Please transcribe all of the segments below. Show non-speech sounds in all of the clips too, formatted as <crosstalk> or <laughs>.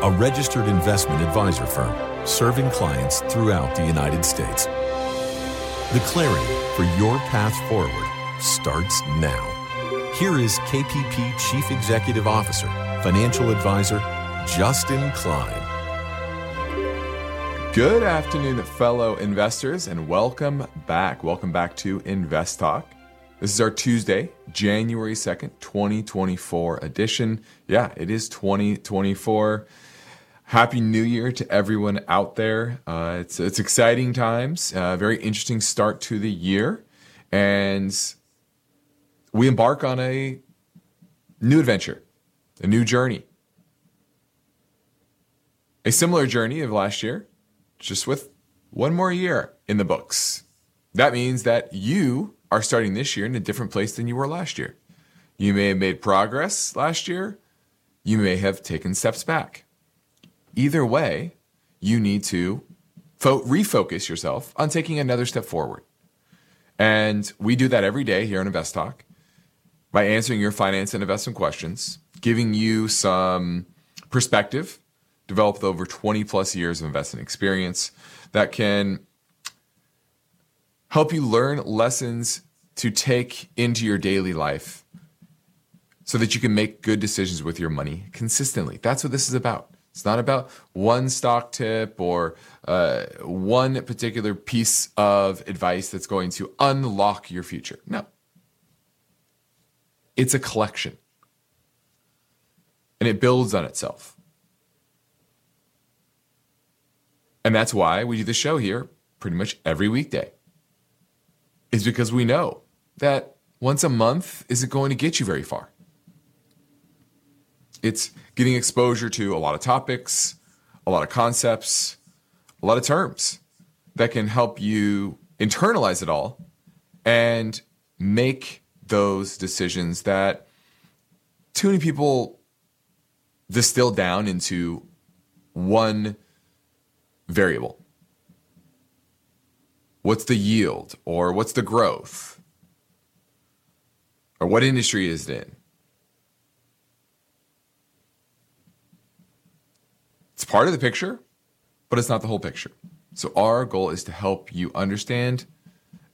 a registered investment advisor firm serving clients throughout the United States. The clarity for your path forward starts now. Here is KPP Chief Executive Officer, Financial Advisor, Justin Klein. Good afternoon, fellow investors, and welcome back. Welcome back to Invest Talk. This is our Tuesday, January 2nd, 2024 edition. Yeah, it is 2024. Happy New Year to everyone out there. Uh, it's, it's exciting times, uh, very interesting start to the year. And we embark on a new adventure, a new journey. A similar journey of last year, just with one more year in the books. That means that you are starting this year in a different place than you were last year. You may have made progress last year, you may have taken steps back. Either way, you need to fo- refocus yourself on taking another step forward. And we do that every day here on Invest Talk by answering your finance and investment questions, giving you some perspective developed over 20 plus years of investing experience that can help you learn lessons to take into your daily life so that you can make good decisions with your money consistently. That's what this is about. It's not about one stock tip or uh, one particular piece of advice that's going to unlock your future. No. It's a collection and it builds on itself. And that's why we do the show here pretty much every weekday. Is because we know that once a month isn't going to get you very far. It's getting exposure to a lot of topics, a lot of concepts, a lot of terms that can help you internalize it all and make those decisions that too many people distill down into one variable. What's the yield or what's the growth? Or what industry is it in? It's part of the picture, but it's not the whole picture. So our goal is to help you understand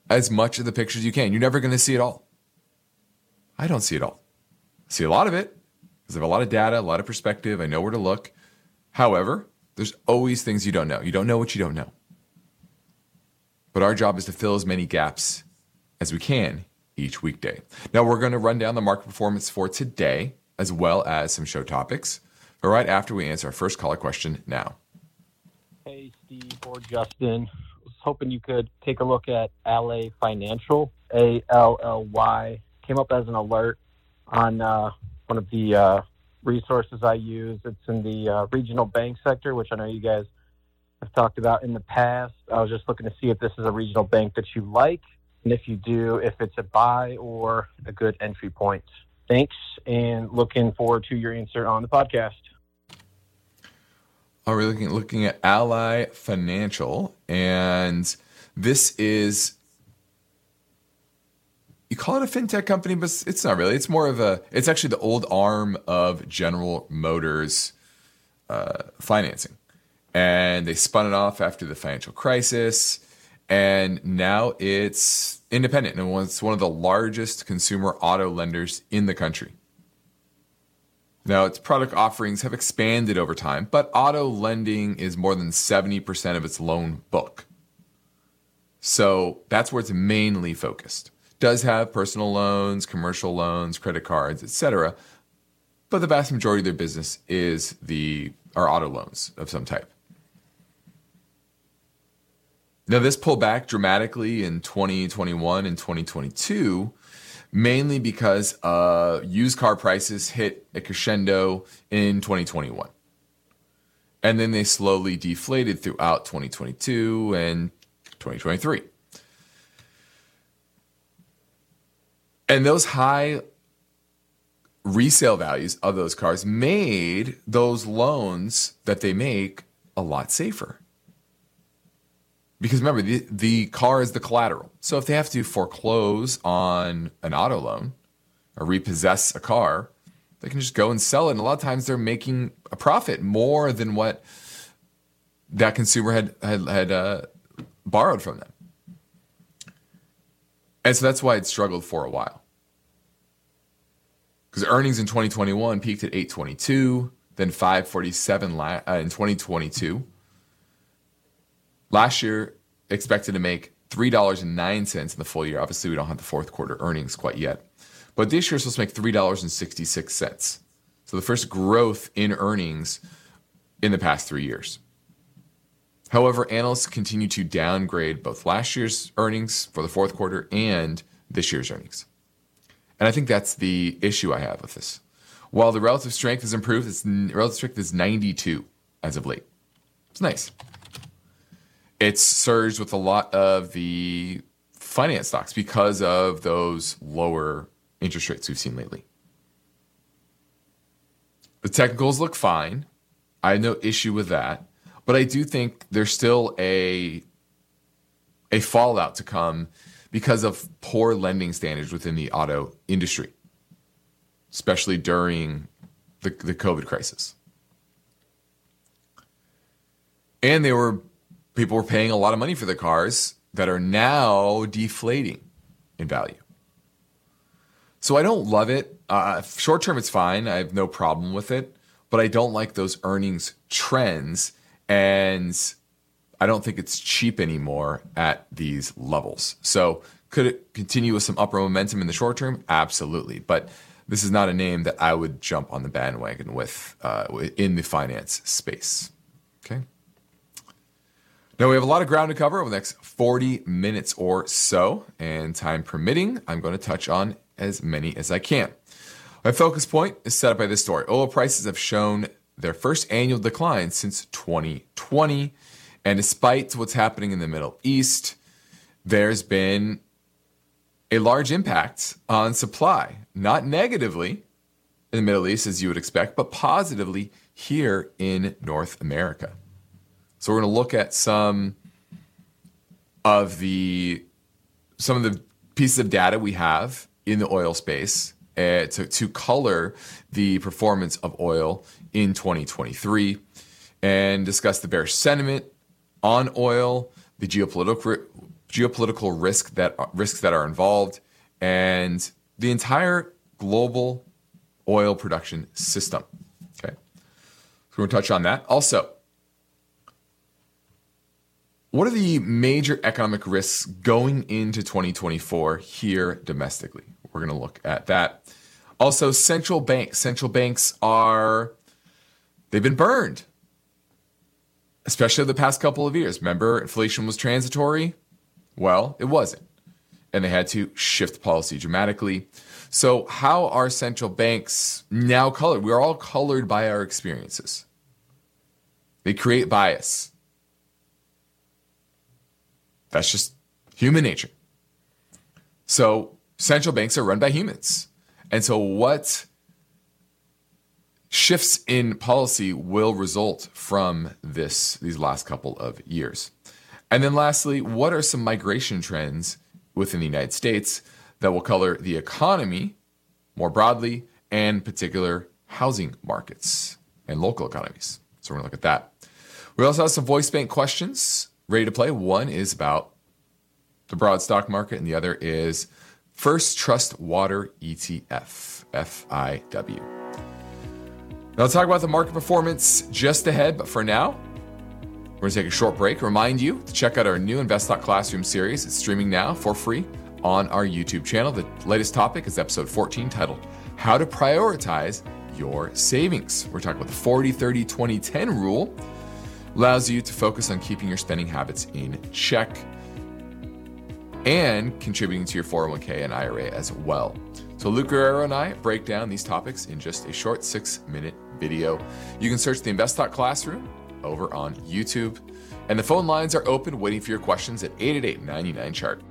as much of the picture as you can. You're never going to see it all. I don't see it all. I see a lot of it because I have a lot of data, a lot of perspective. I know where to look. However, there's always things you don't know. You don't know what you don't know. But our job is to fill as many gaps as we can each weekday. Now, we're going to run down the market performance for today, as well as some show topics. But right after we answer our first caller question now. Hey, Steve or Justin. I was hoping you could take a look at Ally Financial, A L L Y. Came up as an alert on uh, one of the uh, resources I use. It's in the uh, regional bank sector, which I know you guys have talked about in the past. I was just looking to see if this is a regional bank that you like, and if you do, if it's a buy or a good entry point. Thanks, and looking forward to your answer on the podcast. Are we looking looking at Ally Financial, and this is you call it a fintech company, but it's not really. It's more of a. It's actually the old arm of General Motors uh, financing, and they spun it off after the financial crisis, and now it's independent and it's one of the largest consumer auto lenders in the country. Now, its product offerings have expanded over time, but auto lending is more than 70% of its loan book. So that's where it's mainly focused. Does have personal loans, commercial loans, credit cards, etc. But the vast majority of their business is the are auto loans of some type. Now, this pulled back dramatically in 2021 and 2022 mainly because uh, used car prices hit a crescendo in 2021. And then they slowly deflated throughout 2022 and 2023. And those high resale values of those cars made those loans that they make a lot safer. Because remember, the, the car is the collateral. So if they have to foreclose on an auto loan or repossess a car, they can just go and sell it. And a lot of times they're making a profit more than what that consumer had had, had uh, borrowed from them. And so that's why it struggled for a while. Because earnings in 2021 peaked at 822, then 547 la- uh, in 2022. Last year, expected to make $3.09 in the full year. Obviously, we don't have the fourth quarter earnings quite yet. But this year, supposed to make $3.66. So the first growth in earnings in the past three years. However, analysts continue to downgrade both last year's earnings for the fourth quarter and this year's earnings. And I think that's the issue I have with this. While the relative strength has improved, its relative strength is 92 as of late. It's nice. It's surged with a lot of the finance stocks because of those lower interest rates we've seen lately. The technicals look fine. I have no issue with that. But I do think there's still a a fallout to come because of poor lending standards within the auto industry, especially during the, the COVID crisis. And they were people were paying a lot of money for the cars that are now deflating in value. So I don't love it. Uh, short term, it's fine. I have no problem with it, but I don't like those earnings trends and I don't think it's cheap anymore at these levels. So, could it continue with some upper momentum in the short term? Absolutely. But this is not a name that I would jump on the bandwagon with uh, in the finance space. Okay. Now, we have a lot of ground to cover over the next 40 minutes or so, and time permitting, I'm going to touch on as many as I can. My focus point is set up by this story. Oil prices have shown their first annual decline since 2020. And despite what's happening in the Middle East, there's been a large impact on supply, not negatively in the Middle East, as you would expect, but positively here in North America. So we're going to look at some of the some of the pieces of data we have in the oil space uh, to, to color the performance of oil in 2023 and discuss the bearish sentiment on oil, the geopolitical geopolitical risk that risks that are involved, and the entire global oil production system. Okay, so we're going to touch on that. Also, what are the major economic risks going into 2024 here domestically? We're going to look at that. Also, central banks. Central banks are they've been burned, especially the past couple of years. Remember, inflation was transitory? Well, it wasn't. And they had to shift policy dramatically. So, how are central banks now colored? We're all colored by our experiences. They create bias. That's just human nature. So, central banks are run by humans. And so, what shifts in policy will result from this these last couple of years. And then lastly, what are some migration trends within the United States that will color the economy more broadly and particular housing markets and local economies? So we're going to look at that. We also have some voice bank questions ready to play. One is about the broad stock market and the other is First Trust Water ETF, FIW. Now, let's talk about the market performance just ahead, but for now, we're going to take a short break. Remind you to check out our new Invest Talk Classroom series. It's streaming now for free on our YouTube channel. The latest topic is episode 14 titled How to Prioritize Your Savings. We're talking about the 40 30 20 10 rule, allows you to focus on keeping your spending habits in check and contributing to your 401k and IRA as well. So, Luke Guerrero and I break down these topics in just a short six minute video. You can search the Invest Classroom over on YouTube. And the phone lines are open, waiting for your questions at 888 99 chart.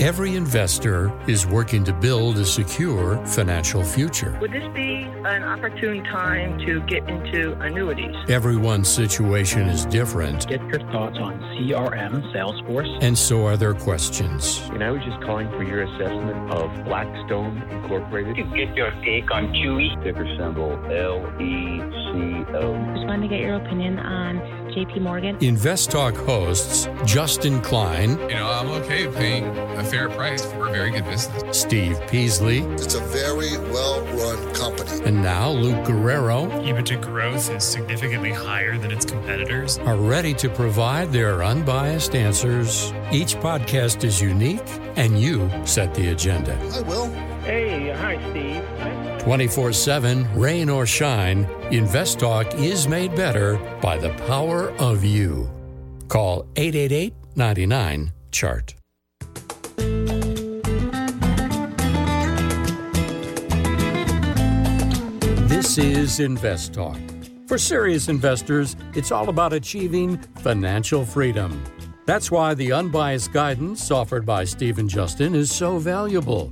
Every investor is working to build a secure financial future. Would this be an opportune time to get into annuities? Everyone's situation is different, Get your thoughts on CRM, Salesforce. and so are their questions. And I was just calling for your assessment of Blackstone Incorporated. to get your take on QE. Ticker symbol L E C O. Just wanted to get your opinion on JP Morgan. Invest Talk hosts Justin Klein, You know, I'm okay paying a fair price for a very good business. Steve Peasley, It's a very well run company. and now Luke Guerrero EBITDA growth is significantly higher than its competitors. are ready to provide their unbiased answers. Each podcast is unique, and you set the agenda. I will. Hey, hi, Steve. 24 7, rain or shine, Invest Talk is made better by the power of you. Call 888 99 Chart. This is Invest Talk. For serious investors, it's all about achieving financial freedom. That's why the unbiased guidance offered by Stephen Justin is so valuable.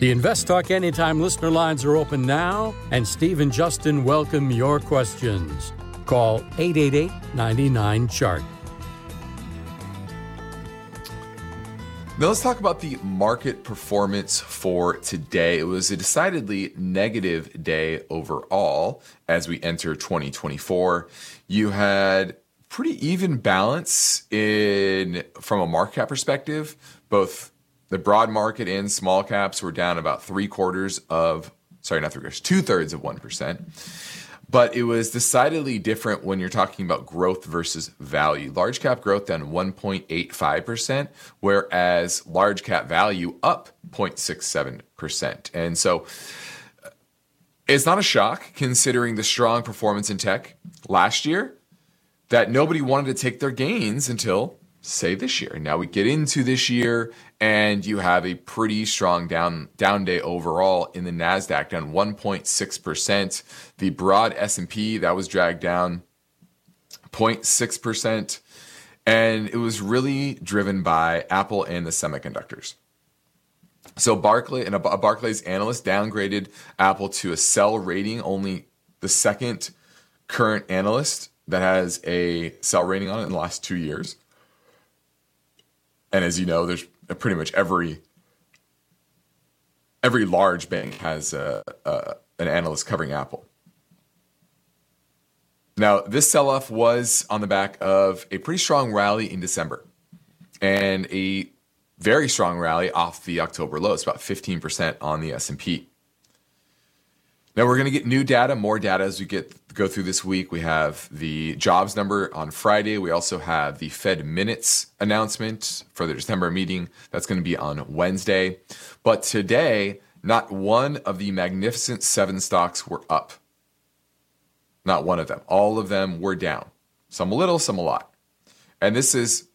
The Invest Talk Anytime listener lines are open now, and Steve and Justin welcome your questions. Call 888 99 Chart. Now let's talk about the market performance for today. It was a decidedly negative day overall as we enter 2024. You had pretty even balance in from a market cap perspective. Both the broad market and small caps were down about three quarters of sorry, not three quarters, two thirds of one percent. But it was decidedly different when you're talking about growth versus value. Large cap growth down 1.85%, whereas large cap value up 0.67%. And so it's not a shock considering the strong performance in tech last year that nobody wanted to take their gains until say this year. Now we get into this year and you have a pretty strong down down day overall in the Nasdaq down 1.6%. The broad S&P that was dragged down 0.6% and it was really driven by Apple and the semiconductors. So Barclay and a, Barclays analyst downgraded Apple to a sell rating, only the second current analyst that has a sell rating on it in the last 2 years. And as you know, there's pretty much every every large bank has a, a, an analyst covering Apple. Now, this sell-off was on the back of a pretty strong rally in December and a very strong rally off the October lows, about 15% on the S&P. Now we're going to get new data, more data as we get go through this week. We have the jobs number on Friday. We also have the Fed minutes announcement for the December meeting. That's going to be on Wednesday. But today, not one of the magnificent seven stocks were up. Not one of them. All of them were down. Some a little, some a lot. And this is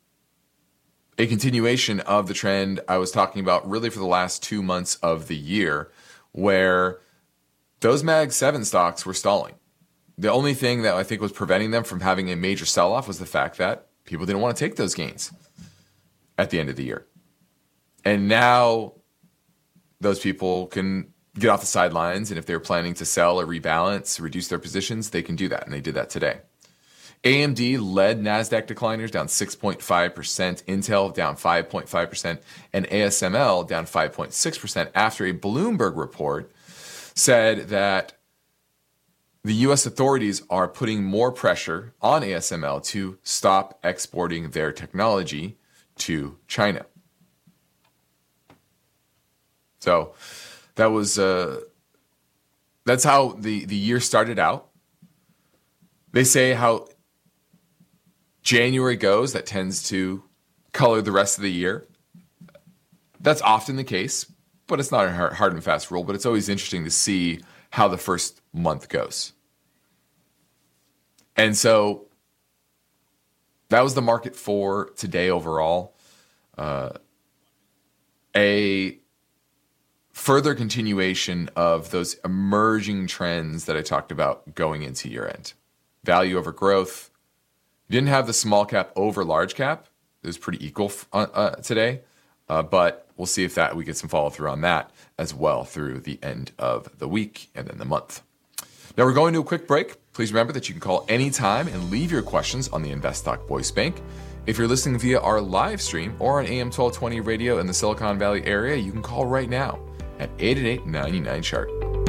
a continuation of the trend I was talking about really for the last two months of the year, where those Mag 7 stocks were stalling. The only thing that I think was preventing them from having a major sell off was the fact that people didn't want to take those gains at the end of the year. And now those people can get off the sidelines. And if they're planning to sell or rebalance, reduce their positions, they can do that. And they did that today. AMD led NASDAQ decliners down 6.5%, Intel down 5.5%, and ASML down 5.6% after a Bloomberg report said that the US authorities are putting more pressure on ASML to stop exporting their technology to China. So that was uh, that's how the, the year started out. They say how January goes, that tends to color the rest of the year. That's often the case, but it's not a hard and fast rule. But it's always interesting to see how the first month goes. And so that was the market for today overall. Uh, a further continuation of those emerging trends that I talked about going into year end. Value over growth. You didn't have the small cap over large cap. It was pretty equal uh, uh, today, uh, but we'll see if that we get some follow through on that as well through the end of the week and then the month. Now we're going to a quick break. Please remember that you can call anytime and leave your questions on the InvestTalk Voice Bank. If you're listening via our live stream or on AM 1220 radio in the Silicon Valley area, you can call right now at 888 99 chart.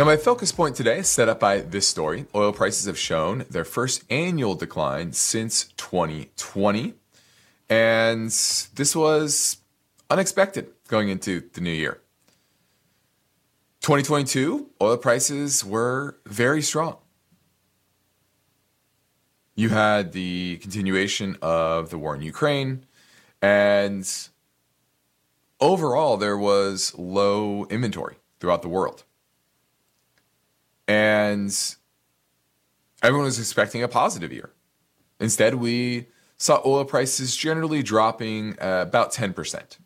Now, my focus point today is set up by this story. Oil prices have shown their first annual decline since 2020. And this was unexpected going into the new year. 2022, oil prices were very strong. You had the continuation of the war in Ukraine, and overall, there was low inventory throughout the world. And everyone was expecting a positive year. Instead, we saw oil prices generally dropping uh, about 10%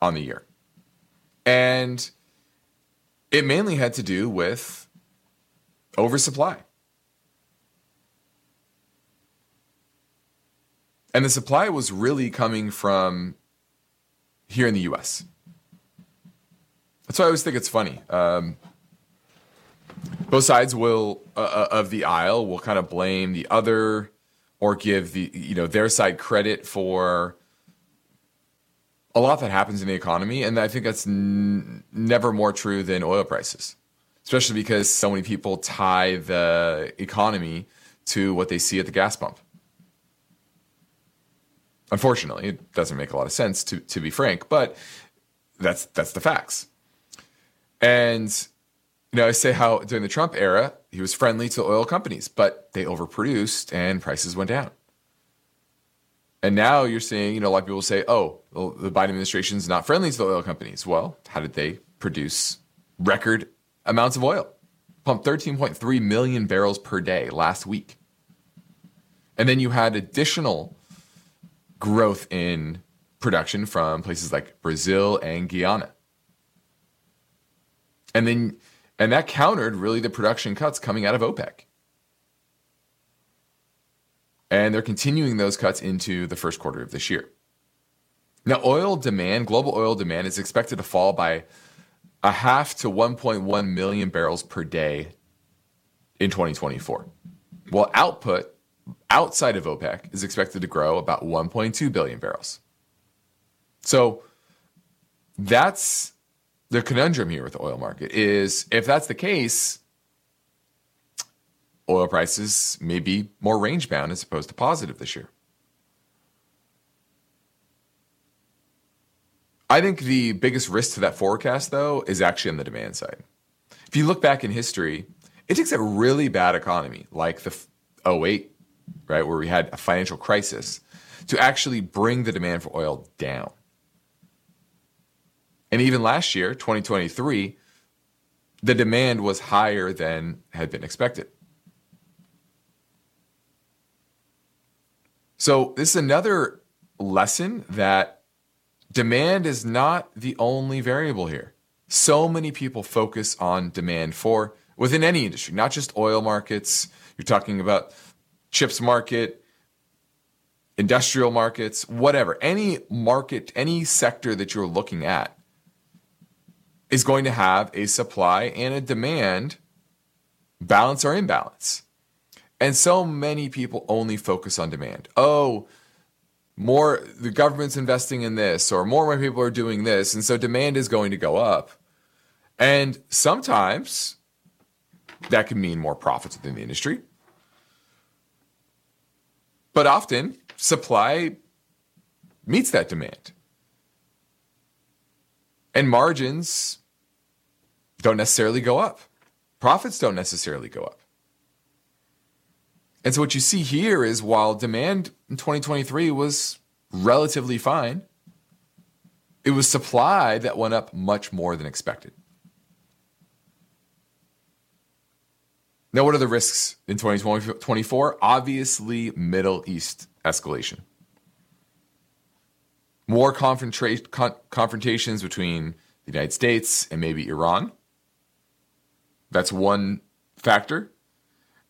on the year. And it mainly had to do with oversupply. And the supply was really coming from here in the US. That's why I always think it's funny. Um, both sides will uh, uh, of the aisle will kind of blame the other or give the you know their side credit for a lot that happens in the economy. And i think that's n- never more true than oil prices especially because so many people tie the economy to what they see at the gas pump. Unfortunately it doesn't make a lot of sense to, to be frank but that's that's the facts. And you know, I say how during the Trump era, he was friendly to oil companies, but they overproduced and prices went down. And now you're seeing, you know, a lot of people say, oh, well, the Biden administration is not friendly to the oil companies. Well, how did they produce record amounts of oil? Pumped 13.3 million barrels per day last week. And then you had additional growth in production from places like Brazil and Guyana. And then and that countered really the production cuts coming out of OPEC. And they're continuing those cuts into the first quarter of this year. Now, oil demand, global oil demand, is expected to fall by a half to 1.1 million barrels per day in 2024, while output outside of OPEC is expected to grow about 1.2 billion barrels. So that's the conundrum here with the oil market is if that's the case, oil prices may be more range bound as opposed to positive this year. I think the biggest risk to that forecast, though, is actually on the demand side. If you look back in history, it takes a really bad economy like the 08, right, where we had a financial crisis, to actually bring the demand for oil down. And even last year, 2023, the demand was higher than had been expected. So, this is another lesson that demand is not the only variable here. So many people focus on demand for within any industry, not just oil markets. You're talking about chips market, industrial markets, whatever. Any market, any sector that you're looking at is going to have a supply and a demand balance or imbalance. And so many people only focus on demand. Oh, more the government's investing in this or more and more people are doing this and so demand is going to go up. And sometimes that can mean more profits within the industry. But often, supply meets that demand. And margins don't necessarily go up, profits don't necessarily go up. And so, what you see here is while demand in 2023 was relatively fine, it was supply that went up much more than expected. Now, what are the risks in 2024? Obviously, Middle East escalation. More confronta- con- confrontations between the United States and maybe Iran. That's one factor.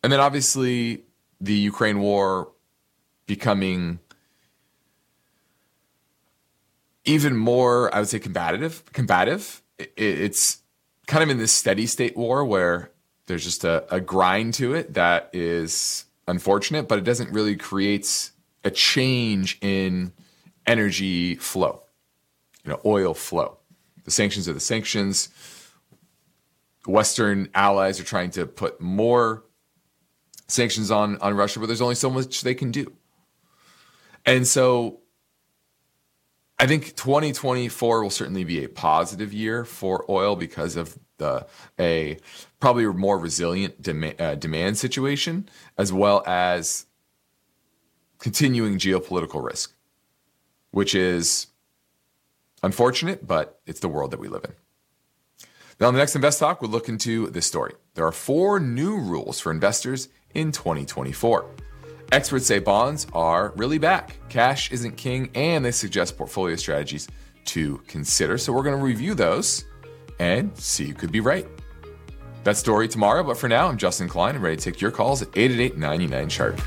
And then obviously, the Ukraine war becoming even more, I would say, combative. Combative. It's kind of in this steady state war where there's just a, a grind to it that is unfortunate, but it doesn't really create a change in energy flow, you know, oil flow. The sanctions are the sanctions. Western allies are trying to put more sanctions on on Russia, but there's only so much they can do. And so I think 2024 will certainly be a positive year for oil because of the a probably more resilient uh, demand situation as well as continuing geopolitical risk, which is unfortunate, but it's the world that we live in. Now, in the next Invest Talk, we'll look into this story. There are four new rules for investors in 2024. Experts say bonds are really back. Cash isn't king, and they suggest portfolio strategies to consider. So we're going to review those and see who could be right. That story tomorrow, but for now, I'm Justin Klein. I'm ready to take your calls at 888 99 Chart.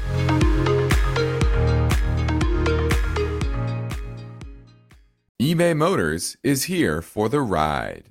eBay Motors is here for the ride.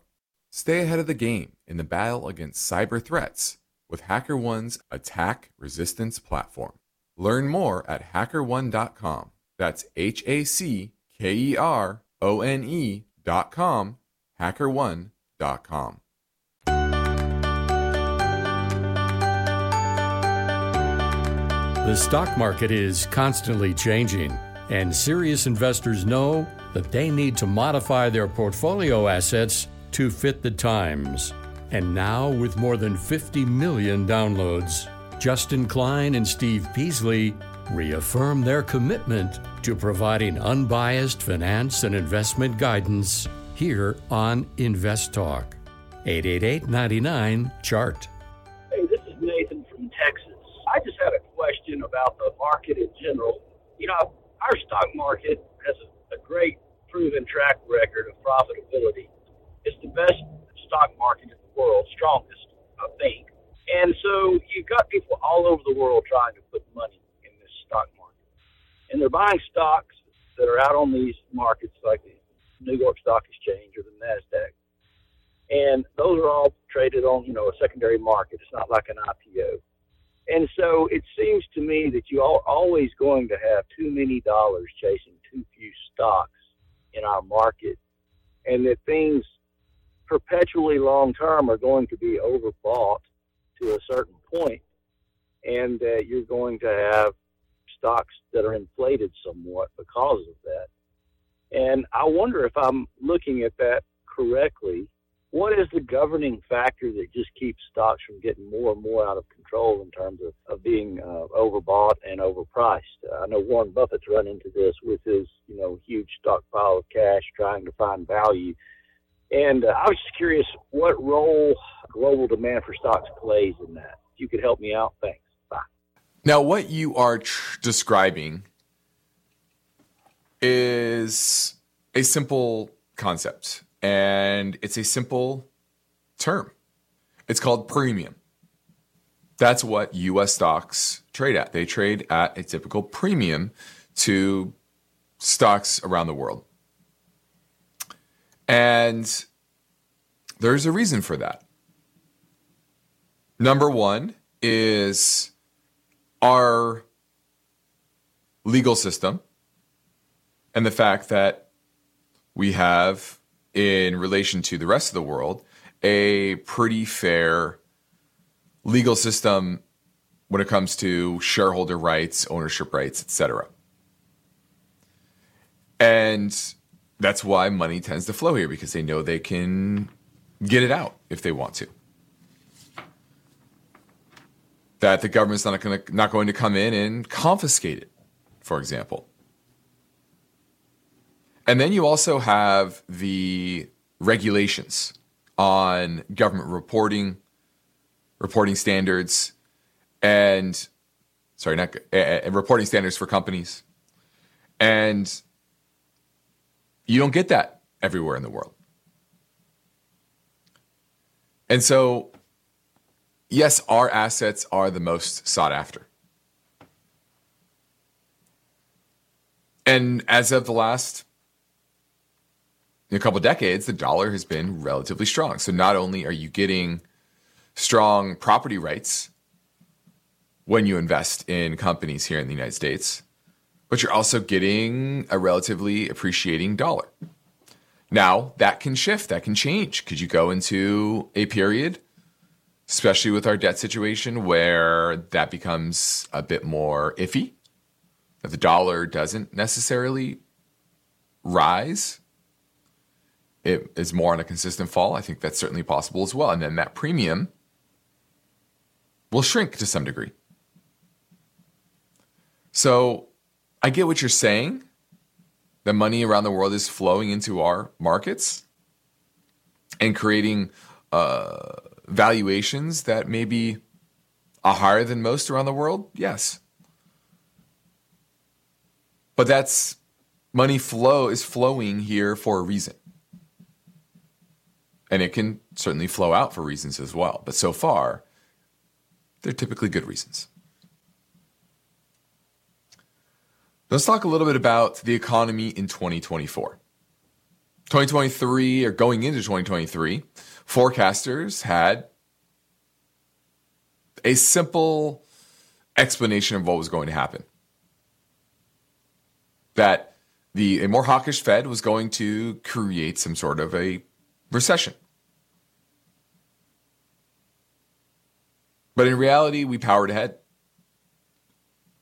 Stay ahead of the game in the battle against cyber threats with HackerOne's attack resistance platform. Learn more at hackerone.com. That's H A C K E R O N E.com, hackerone.com. The stock market is constantly changing. And serious investors know that they need to modify their portfolio assets to fit the times. And now, with more than 50 million downloads, Justin Klein and Steve Peasley reaffirm their commitment to providing unbiased finance and investment guidance here on Invest Talk. 888 99 Chart. Hey, this is Nathan from Texas. I just had a question about the market in general. You know, our stock market has a great proven track record of profitability. It's the best stock market in the world, strongest, I think. And so you've got people all over the world trying to put money in this stock market. And they're buying stocks that are out on these markets like the New York Stock Exchange or the NASDAQ. And those are all traded on, you know, a secondary market. It's not like an IPO. And so it seems to me that you are always going to have too many dollars chasing too few stocks in our market, and that things perpetually long term are going to be overbought to a certain point, and that you're going to have stocks that are inflated somewhat because of that. And I wonder if I'm looking at that correctly what is the governing factor that just keeps stocks from getting more and more out of control in terms of, of being uh, overbought and overpriced? Uh, I know Warren Buffett's run into this with his, you know, huge stockpile of cash trying to find value. And uh, I was just curious what role global demand for stocks plays in that. If you could help me out, thanks. Bye. Now, what you are tr- describing is a simple concept and it's a simple term. It's called premium. That's what US stocks trade at. They trade at a typical premium to stocks around the world. And there's a reason for that. Number one is our legal system and the fact that we have in relation to the rest of the world, a pretty fair legal system when it comes to shareholder rights, ownership rights, etc. And that's why money tends to flow here because they know they can get it out if they want to. That the government's not going to not going to come in and confiscate it, for example. And then you also have the regulations on government reporting, reporting standards, and sorry, not uh, reporting standards for companies. And you don't get that everywhere in the world. And so, yes, our assets are the most sought after. And as of the last a couple decades, the dollar has been relatively strong. So not only are you getting strong property rights when you invest in companies here in the United States, but you're also getting a relatively appreciating dollar. Now, that can shift, that can change. Could you go into a period, especially with our debt situation, where that becomes a bit more iffy? The dollar doesn't necessarily rise it is more on a consistent fall, I think that's certainly possible as well. And then that premium will shrink to some degree. So I get what you're saying. The money around the world is flowing into our markets and creating uh, valuations that maybe are higher than most around the world. Yes. But that's money flow is flowing here for a reason. And it can certainly flow out for reasons as well. But so far, they're typically good reasons. Let's talk a little bit about the economy in 2024. 2023, or going into 2023, forecasters had a simple explanation of what was going to happen. That the a more hawkish Fed was going to create some sort of a recession. But in reality, we powered ahead.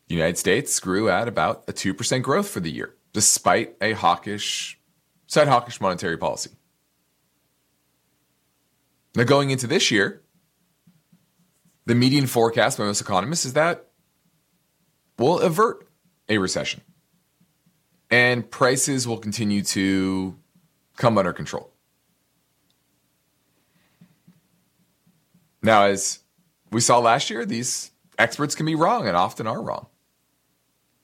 The United States grew at about a 2% growth for the year, despite a hawkish, side hawkish monetary policy. Now, going into this year, the median forecast by most economists is that we'll avert a recession and prices will continue to come under control. Now, as we saw last year, these experts can be wrong and often are wrong.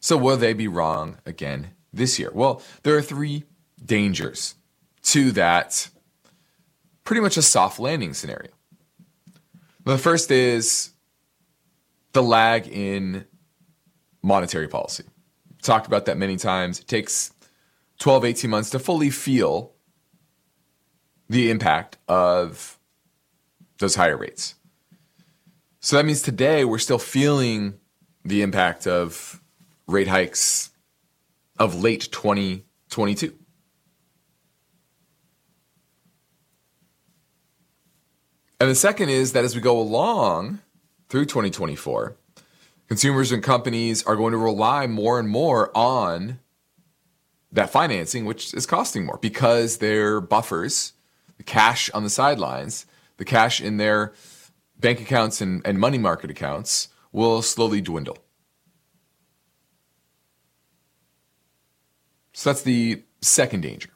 So, will they be wrong again this year? Well, there are three dangers to that pretty much a soft landing scenario. The first is the lag in monetary policy. Talked about that many times. It takes 12, 18 months to fully feel the impact of those higher rates. So that means today we're still feeling the impact of rate hikes of late 2022. And the second is that as we go along through 2024, consumers and companies are going to rely more and more on that financing, which is costing more because their buffers, the cash on the sidelines, the cash in their bank accounts and, and money market accounts will slowly dwindle. So that's the second danger.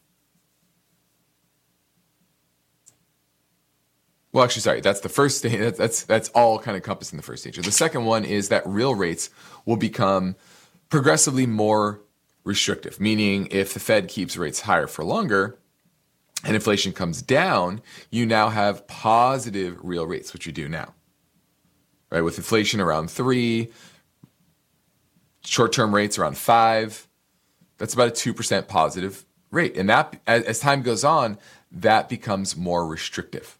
Well, actually, sorry, that's the first <laughs> thing. That's that's all kind of encompassed in the first danger. The second one is that real rates will become progressively more restrictive, meaning if the Fed keeps rates higher for longer and inflation comes down, you now have positive real rates, which you do now. Right, with inflation around three, short-term rates around five, that's about a two percent positive rate, and that as time goes on, that becomes more restrictive.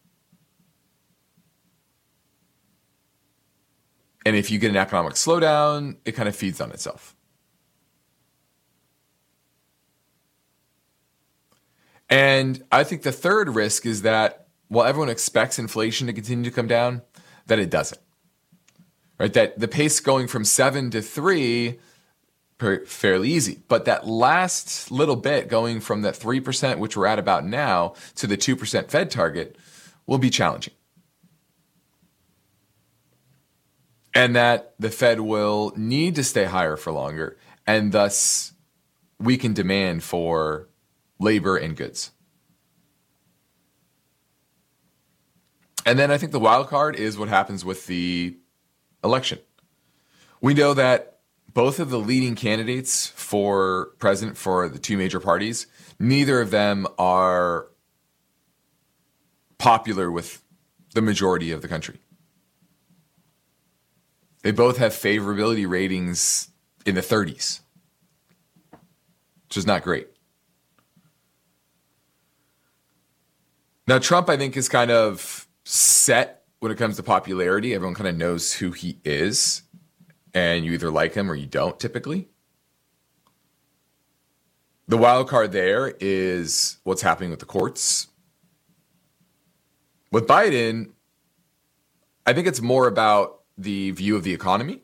And if you get an economic slowdown, it kind of feeds on itself. And I think the third risk is that while everyone expects inflation to continue to come down, that it doesn't. Right? That the pace going from seven to three, fairly easy. But that last little bit going from that 3%, which we're at about now, to the 2% Fed target will be challenging. and that the Fed will need to stay higher for longer, and thus weaken demand for labor and goods. And then I think the wild card is what happens with the election. We know that both of the leading candidates for president for the two major parties, neither of them are popular with the majority of the country. They both have favorability ratings in the 30s, which is not great. Now, Trump, I think, is kind of set when it comes to popularity. Everyone kind of knows who he is, and you either like him or you don't typically. The wild card there is what's happening with the courts. With Biden, I think it's more about the view of the economy.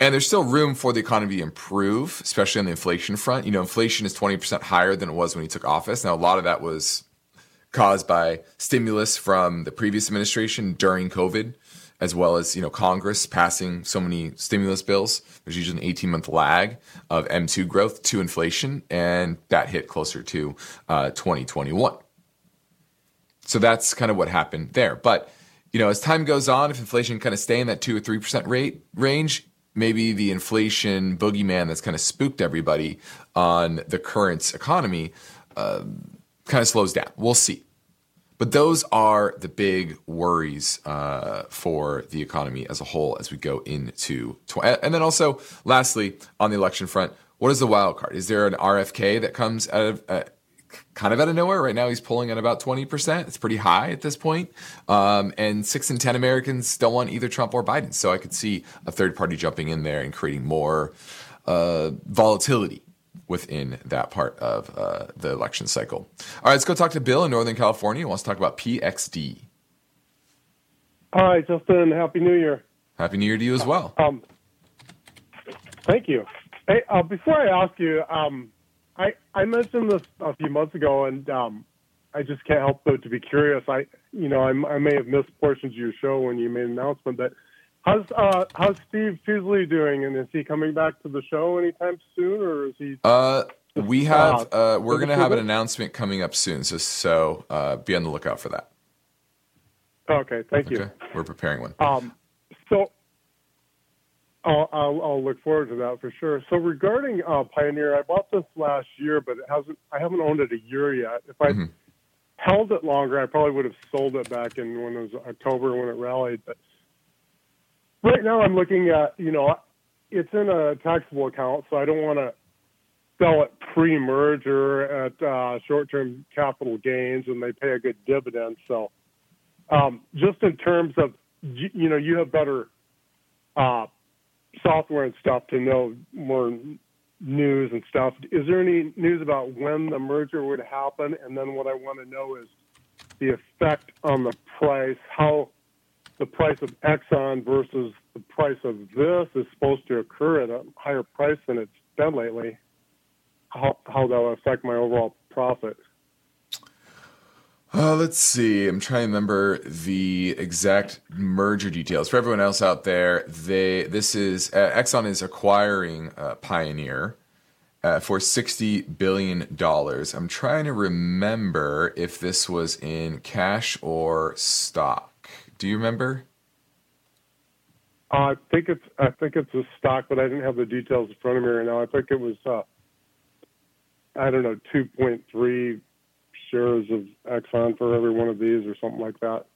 And there's still room for the economy to improve, especially on the inflation front. You know, inflation is 20% higher than it was when he took office. Now, a lot of that was caused by stimulus from the previous administration during COVID, as well as, you know, Congress passing so many stimulus bills. There's usually an 18 month lag of M2 growth to inflation, and that hit closer to uh, 2021. So that's kind of what happened there. But you know, as time goes on, if inflation kind of stay in that two or three percent rate range, maybe the inflation boogeyman that's kind of spooked everybody on the current economy uh, kind of slows down. We'll see. But those are the big worries uh, for the economy as a whole as we go into. Tw- and then also, lastly, on the election front, what is the wild card? Is there an RFK that comes out of uh, kind of out of nowhere. Right now, he's pulling at about 20%. It's pretty high at this point. Um, and six in 10 Americans don't want either Trump or Biden. So I could see a third party jumping in there and creating more uh, volatility within that part of uh, the election cycle. All right, let's go talk to Bill in Northern California. He wants to talk about PXD. Hi, Justin. Happy New Year. Happy New Year to you as well. Um, Thank you. Hey, uh, before I ask you, um, I I mentioned this a few months ago, and um, I just can't help but to be curious. I you know I, I may have missed portions of your show when you made an announcement, but how's uh, how's Steve Peasley doing, and is he coming back to the show anytime soon, or is he? Uh, we have uh, we're going to have an announcement coming up soon, so so uh, be on the lookout for that. Okay, thank you. We're preparing one. Um, so I'll, I'll, I'll look forward to that for sure. So regarding uh, Pioneer, I bought this last year, but it hasn't. I haven't owned it a year yet. If I Mm-hmm. held it longer, I probably would have sold it back in when it was October when it rallied. But right now, I'm looking at you know, it's in a taxable account, so I don't want to sell it pre-merger at uh, short-term capital gains, and they pay a good dividend. So um, just in terms of you, you know, you have better. Uh, software and stuff to know more news and stuff. Is there any news about when the merger would happen? And then what I want to know is the effect on the price, how the price of Exxon versus the price of this is supposed to occur at a higher price than it's been lately. How how that will affect my overall profit. Uh, let's see. I'm trying to remember the exact merger details. For everyone else out there, they this is uh, Exxon is acquiring uh, Pioneer uh, for sixty billion dollars. I'm trying to remember if this was in cash or stock. Do you remember? Uh, I think it's I think it's a stock, but I didn't have the details in front of me right now. I think it was uh, I don't know, two point three shares of Exxon for every one of these, or something like that.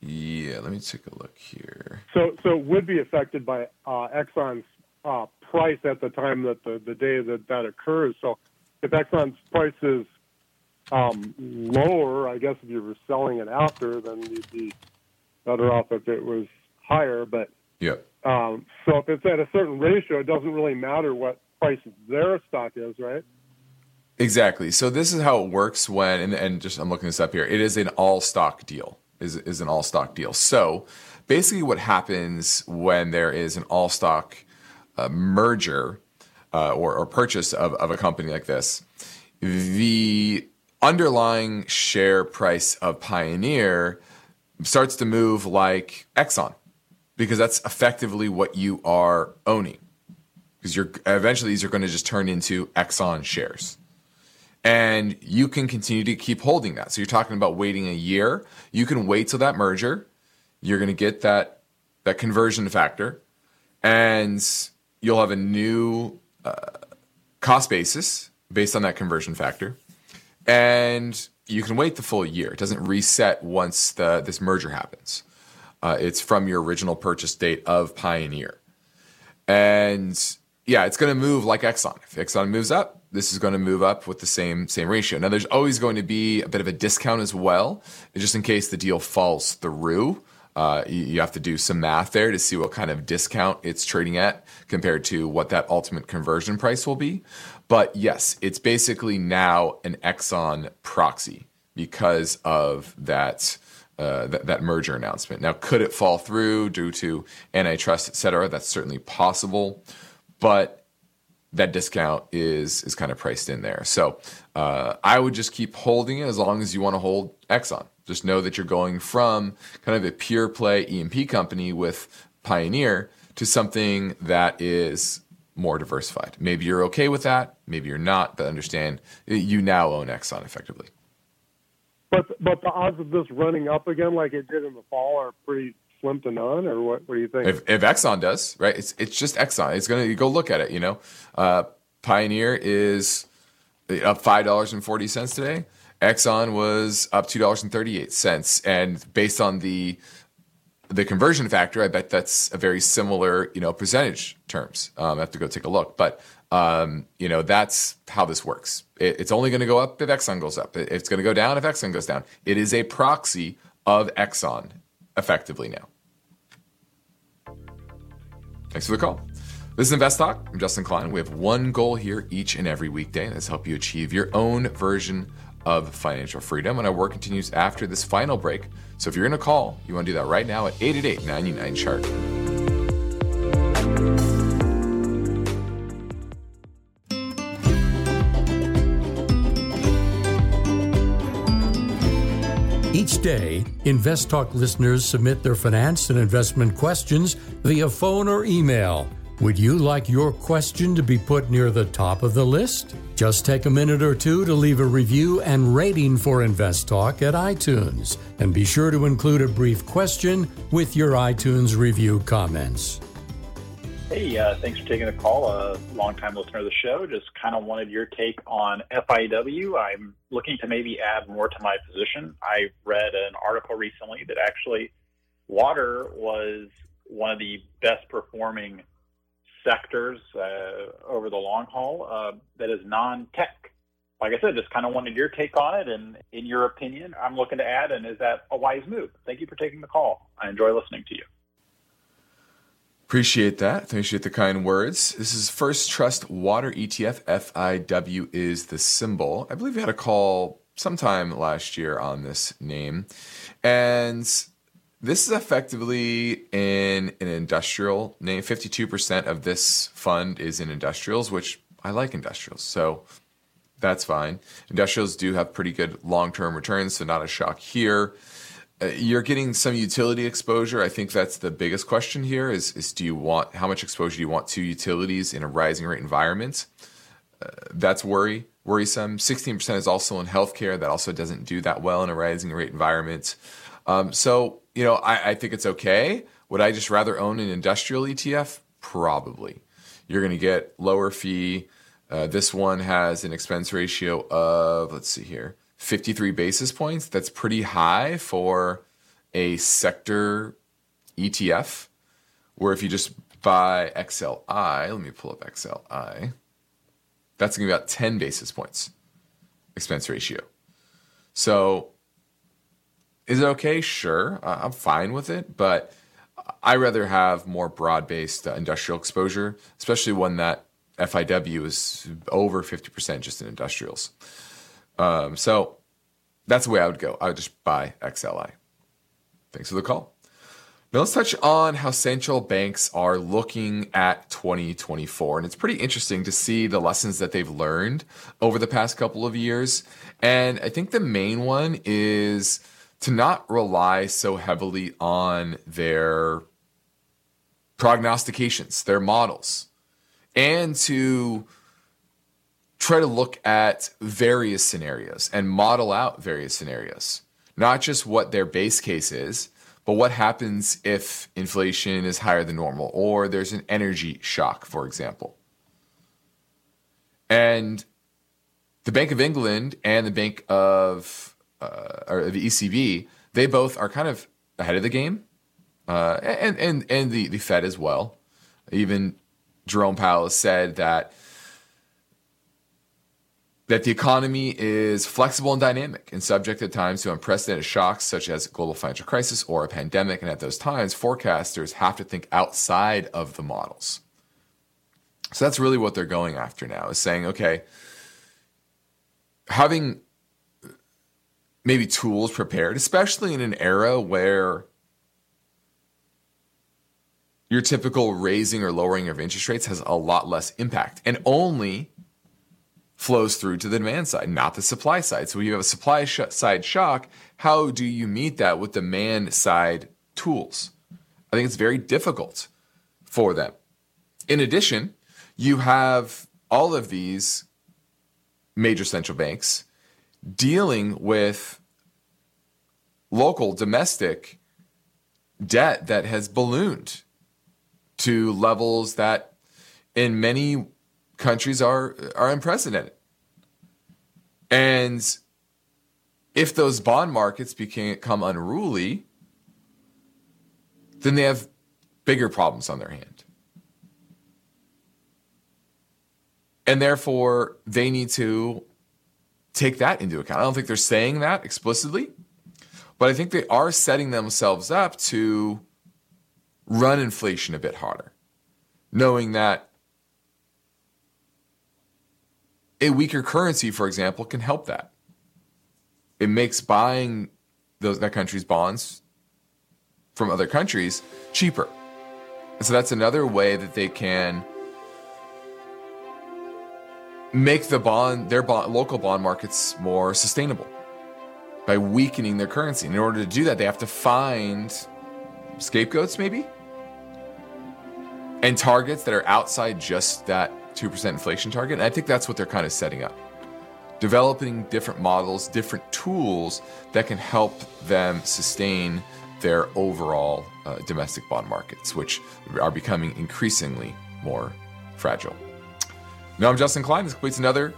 Yeah, let me take a look here. So so it would be affected by uh, Exxon's uh, price at the time that the the day that that occurs. So if Exxon's price is um, lower, I guess if you were selling it after, then you'd be better off if it was higher. But yeah. um, so if it's at a certain ratio, it doesn't really matter what price their stock is, right? Exactly. So this is how it works when, and, and just I'm looking this up here. It is an all stock deal. Is is an all stock deal. So basically, what happens when there is an all stock uh, merger uh, or, or purchase of, of a company like this, the underlying share price of Pioneer starts to move like Exxon because that's effectively what you are owning. Because you're eventually these are going to just turn into Exxon shares and you can continue to keep holding that. So you're talking about waiting a year. You can wait till that merger. You're going to get that that conversion factor, and you'll have a new uh, cost basis based on that conversion factor, and you can wait the full year. It doesn't reset once the this merger happens. Uh, it's from your original purchase date of Pioneer, and yeah, it's going to move like Exxon. If Exxon moves up, this is going to move up with the same same ratio. Now, there's always going to be a bit of a discount as well, just in case the deal falls through. Uh, you, you have to do some math there to see what kind of discount it's trading at compared to what that ultimate conversion price will be. But yes, it's basically now an Exxon proxy because of that. Uh, that, that merger announcement. Now, could it fall through due to antitrust, et cetera? That's certainly possible, but that discount is is kind of priced in there. So uh, I would just keep holding it as long as you want to hold Exxon. Just know that you're going from kind of a pure play E&P company with Pioneer to something that is more diversified. Maybe you're okay with that. Maybe you're not. But understand you now own Exxon effectively. But but the odds of this running up again like it did in the fall are pretty slim to none, or what? What do you think? If, if Exxon does, right? It's it's just Exxon. It's gonna you go look at it. You know, uh, Pioneer is up five dollars and forty cents today. Exxon was up two dollars and thirty eight cents, and based on the the conversion factor, I bet that's a very similar, you know, percentage terms. Um, I have to go take a look, but um, you know, that's how this works. It, it's only going to go up if Exxon goes up. It, it's going to go down if Exxon goes down. It is a proxy of Exxon, effectively now. Thanks for the call. This is Invest Talk. I'm Justin Klein. We have one goal here each and every weekday, and that's help you achieve your own version of financial freedom. And our work continues after this final break. So if you're going to call, you want to do that right now at 888 99 Chart. Each day, Invest Talk listeners submit their finance and investment questions via phone or email. Would you like your question to be put near the top of the list? Just take a minute or two to leave a review and rating for Invest Talk at iTunes, and be sure to include a brief question with your iTunes review comments. Hey, uh, thanks for taking the call. A longtime listener of the show. Just kind of wanted your take on FIW. I'm looking to maybe add more to my position. I read an article recently that actually water was one of the best performing sectors uh, over the long haul uh, that is non-tech. Like I said, just kind of wanted your take on it, and in your opinion, I'm looking to add. And is that a wise move? Thank you for taking the call. I enjoy listening to you. Appreciate that. Appreciate the kind words. This is First Trust Water ETF. FIW is the symbol. I believe we had a call sometime last year on this name. And this is effectively in an industrial name. 52% of this fund is in industrials, which I like industrials. So that's fine. Industrials do have pretty good long term returns, so not a shock here. Uh, you're getting some utility exposure. I think that's the biggest question here is, is do you want, how much exposure do you want to utilities in a rising rate environment? Uh, that's worry, worrisome. 16% is also in healthcare. That also doesn't do that well in a rising rate environment. Um, so, you know, I, I think it's okay. Would I just rather own an industrial ETF? Probably. You're going to get lower fee. Uh, this one has an expense ratio of, let's see here, 53 basis points. That's pretty high for a sector ETF. Where if you just buy XLI, let me pull up XLI, that's going to be about 10 basis points expense ratio. So is it okay? Sure. I'm fine with it, but I rather have more broad based uh, industrial exposure, especially one that FIW is over 50% just in industrials. Um, so that's the way I would go. I would just buy XLI. Thanks for the call. Now let's touch on how central banks are looking at 2024. And it's pretty interesting to see the lessons that they've learned over the past couple of years. And I think the main one is to not rely so heavily on their prognostications, their models, and to try to look at various scenarios and model out various scenarios. Not just what their base case is, but what happens if inflation is higher than normal or there's an energy shock, for example. And the Bank of England and the Bank of uh, or the ECB, they both are kind of ahead of the game, uh, and and and the the Fed as well. Even Jerome Powell said that that the economy is flexible and dynamic and subject at times to unprecedented shocks such as global financial crisis or a pandemic. And at those times, forecasters have to think outside of the models. So that's really what they're going after now is saying, okay, having maybe tools prepared, especially in an era where your typical raising or lowering of interest rates has a lot less impact and only flows through to the demand side, not the supply side. So when you have a supply sh- side shock, how do you meet that with demand side tools? I think it's very difficult for them. In addition, you have all of these major central banks dealing with local domestic debt that has ballooned to levels that in many countries are are unprecedented. And if those bond markets become unruly, then they have bigger problems on their hand. And therefore, they need to take that into account. I don't think they're saying that explicitly, but I think they are setting themselves up to run inflation a bit harder, knowing that a weaker currency, for example, can help that. It makes buying those that country's bonds from other countries cheaper. And so that's another way that they can make the bond their bond, local bond markets more sustainable. by weakening their currency. And in order to do that, they have to find scapegoats, maybe, and targets that are outside just that 2% inflation target. And I think that's what they're kind of setting up. Developing different models, different tools that can help them sustain their overall uh, domestic bond markets, which are becoming increasingly more fragile. Now, I'm Justin Klein. This completes another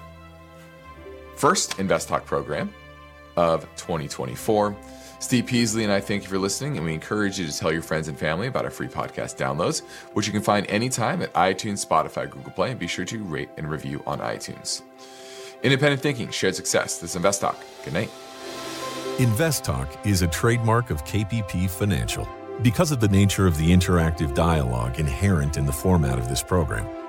first Invest Talk program of 2024. Steve Peasley and I thank you for listening, and we encourage you to tell your friends and family about our free podcast downloads, which you can find anytime at iTunes, Spotify, Google Play, and be sure to rate and review on iTunes. Independent thinking, shared success. This is Invest Talk. Good night. Invest Talk is a trademark of KPP Financial. Because of the nature of the interactive dialogue inherent in the format of this program,